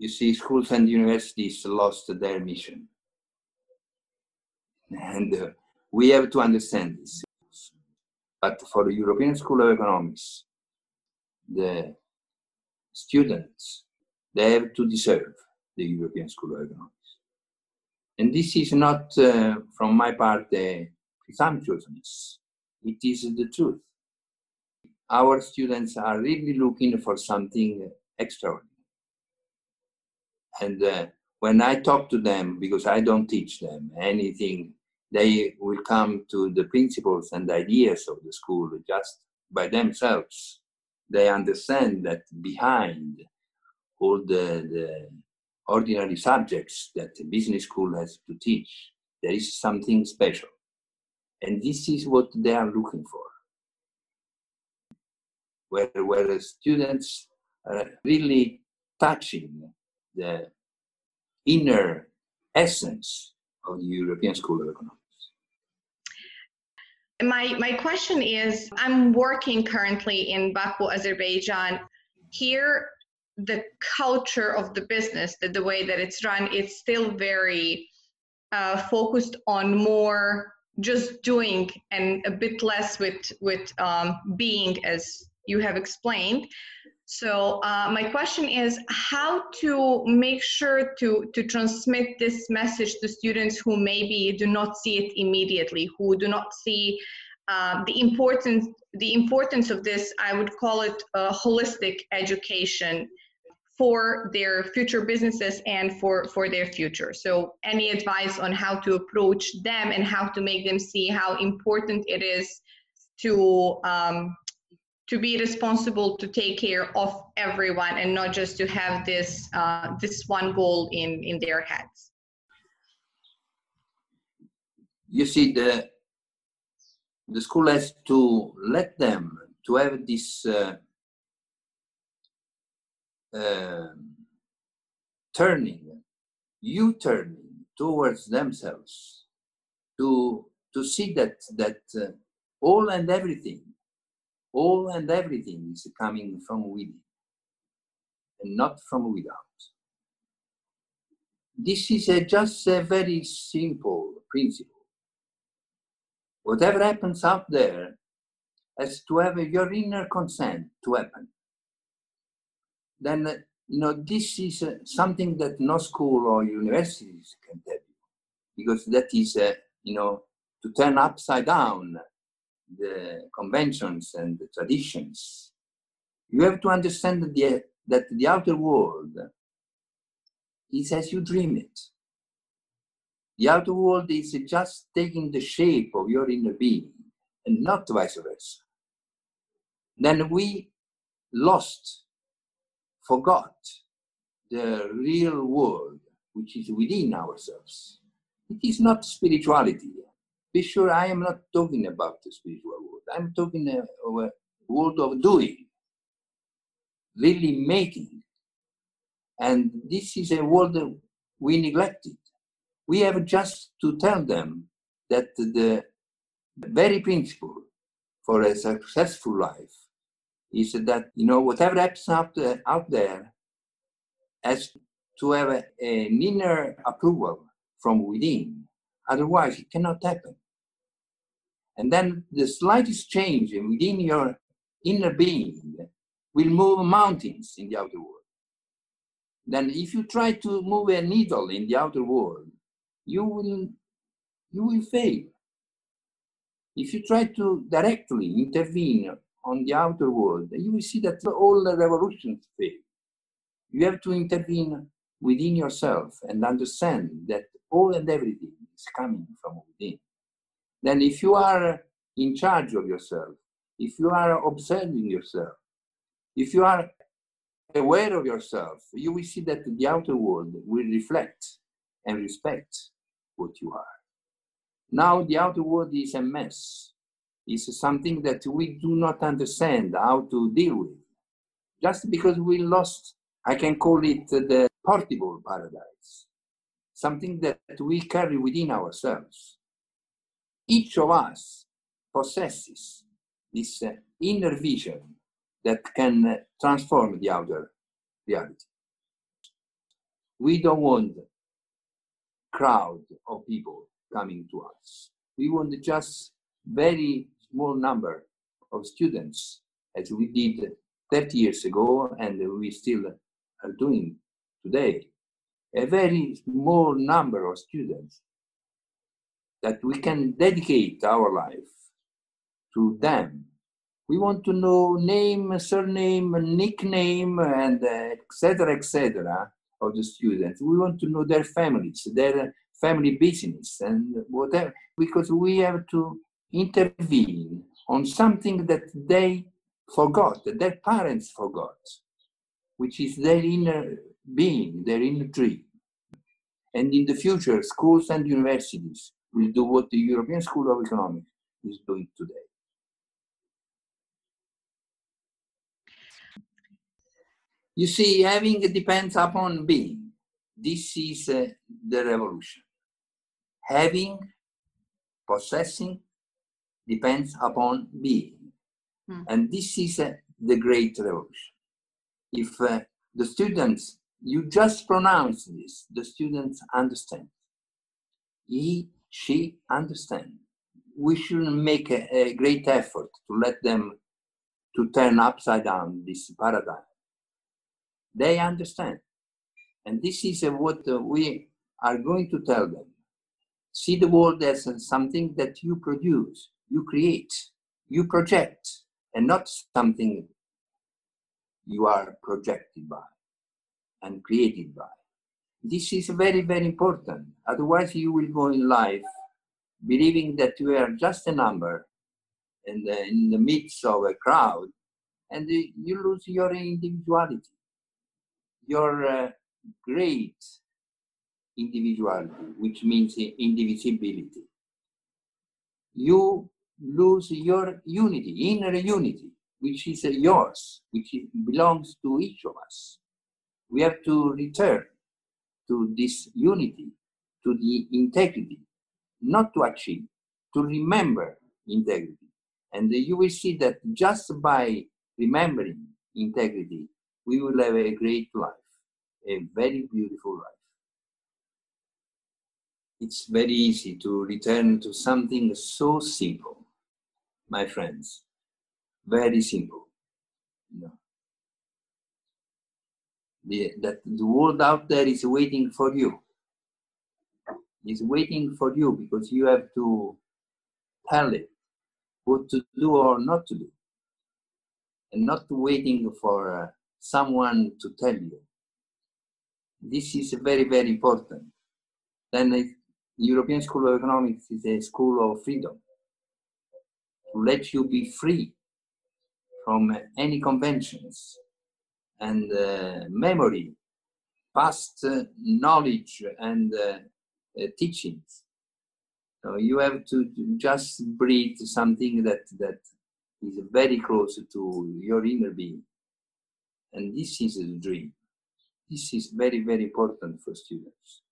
you see, schools and universities lost their mission. And uh, we have to understand this. But for the European School of Economics, the students, they have to deserve the European School of Economics. And this is not, uh, from my part, a presumptuousness. It is the truth. Our students are really looking for something extraordinary. And uh, when I talk to them, because I don't teach them anything they will come to the principles and ideas of the school just by themselves. They understand that behind all the, the ordinary subjects that the business school has to teach, there is something special. And this is what they are looking for. Where, where the students are really touching the inner essence of the European School of Economics. My, my question is I'm working currently in Baku, Azerbaijan. Here, the culture of the business, the, the way that it's run, it's still very uh, focused on more just doing and a bit less with with um, being, as you have explained. So uh, my question is how to make sure to, to transmit this message to students who maybe do not see it immediately, who do not see uh, the importance the importance of this. I would call it a holistic education for their future businesses and for for their future. So any advice on how to approach them and how to make them see how important it is to um, to be responsible to take care of everyone and not just to have this uh, this one goal in in their heads you see the the school has to let them to have this uh, uh, turning u-turning towards themselves to to see that that uh, all and everything all and everything is coming from within and not from without. This is a, just a very simple principle. Whatever happens out there has to have your inner consent to happen. Then, you know, this is uh, something that no school or universities can tell you, because that is, uh, you know, to turn upside down the conventions and the traditions. You have to understand that the, that the outer world is as you dream it. The outer world is just taking the shape of your inner being and not vice versa. Then we lost, forgot the real world which is within ourselves. It is not spirituality be sure I am not talking about the spiritual world. I'm talking of a world of doing, really making. And this is a world that we neglected. We have just to tell them that the very principle for a successful life is that, you know, whatever happens out, there, out there has to have a, an inner approval from within. Otherwise, it cannot happen. And then the slightest change within your inner being will move mountains in the outer world. Then if you try to move a needle in the outer world, you will, you will fail. If you try to directly intervene on the outer world, you will see that all the revolutions fail. You have to intervene within yourself and understand that all and everything is coming from within then if you are in charge of yourself, if you are observing yourself, if you are aware of yourself, you will see that the outer world will reflect and respect what you are. Now the outer world is a mess. It's something that we do not understand how to deal with. Just because we lost, I can call it the portable paradise. Something that we carry within ourselves each of us possesses this uh, inner vision that can uh, transform the outer reality. We don't want crowd of people coming to us. We want just very small number of students, as we did 30 years ago, and we still are doing today. A very small number of students that we can dedicate our life to them. We want to know name, surname, nickname, and etc. Etc. of the students. We want to know their families, their family business, and whatever, because we have to intervene on something that they forgot, that their parents forgot, which is their inner being, their inner dream. And in the future, schools and universities will do what the European School of Economics is doing today. You see, having depends upon being. This is uh, the revolution. Having, possessing, depends upon being. Hmm. And this is uh, the great revolution. If uh, the students, you just pronounce this, the students understand. He she understands. We shouldn't make a, a great effort to let them to turn upside down this paradigm. They understand. And this is what we are going to tell them. See the world as something that you produce, you create, you project, and not something you are projected by and created by. This is very, very important. Otherwise, you will go in life believing that you are just a number in the, in the midst of a crowd and you lose your individuality, your uh, great individuality, which means indivisibility. You lose your unity, inner unity, which is yours, which belongs to each of us. We have to return to this unity, to the integrity, not to achieve, to remember integrity. And you will see that just by remembering integrity, we will have a great life, a very beautiful life. It's very easy to return to something so simple, my friends. Very simple. You know the, that the world out there is waiting for you. Is waiting for you because you have to tell it what to do or not to do, and not waiting for uh, someone to tell you. This is very, very important. Then the European School of Economics is a school of freedom to let you be free from any conventions and uh, memory, past uh, knowledge and uh, teachings. So you have to just breathe something that, that is very close to your inner being. And this is a dream. This is very, very important for students.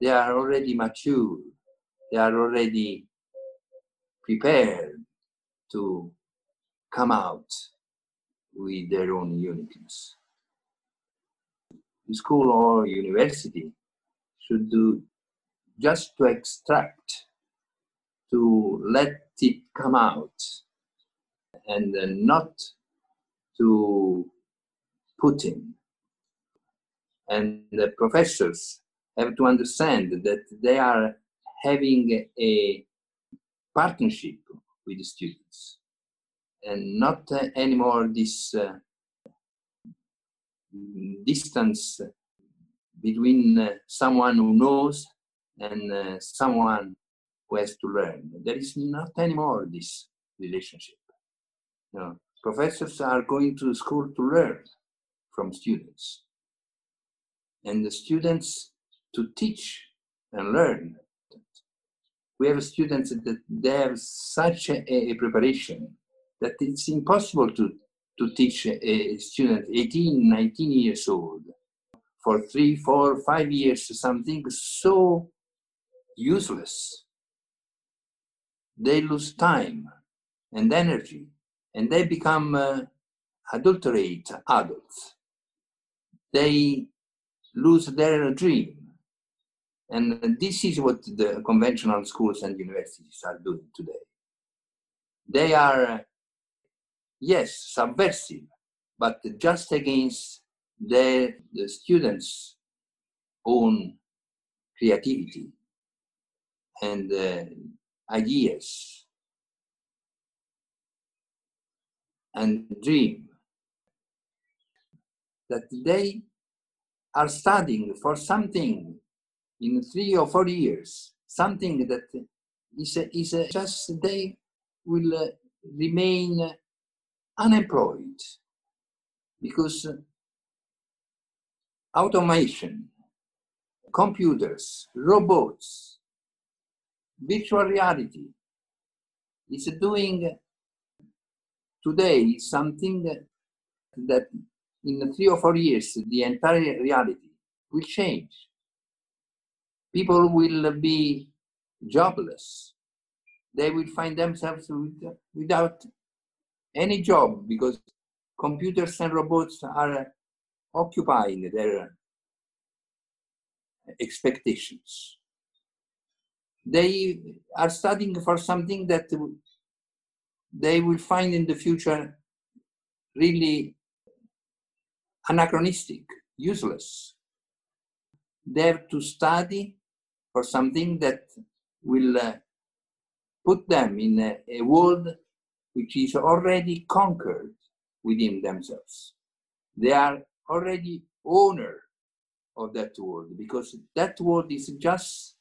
They are already mature. They are already prepared to come out with their own uniqueness. The school or university should do just to extract, to let it come out, and not to put in. And the professors have to understand that they are having a partnership with the students and not uh, anymore this uh, distance between uh, someone who knows and someone who has to learn. There is not anymore this relationship. Professors are going to school to learn from students, and the students to teach and learn. We have students that they have such a, a preparation that it's impossible to, to teach a student 18, 19 years old for three, four, five years something so useless. They lose time and energy and they become uh, adulterate adults. They lose their dream. And this is what the conventional schools and universities are doing today. They are, yes, subversive, but just against the, the students' own creativity and uh, ideas. And dream. That they are studying for something in three or four years, something that is, is just they will uh, remain unemployed because uh, automation, computers, robots, virtual reality is doing today something that in three or four years the entire reality will change. People will be jobless. They will find themselves with, without any job because computers and robots are occupying their expectations. They are studying for something that they will find in the future really anachronistic, useless. They're to study for something that will uh, put them in a, a world which is already conquered within themselves. They are already owner of that world because that world is just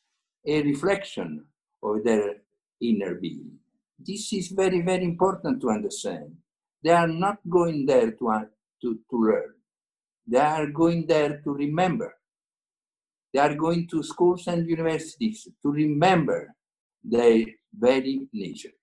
a reflection of their inner being. This is very, very important to understand. They are not going there to, uh, to, to learn. They are going there to remember. They are going to schools and universities to remember their very nature.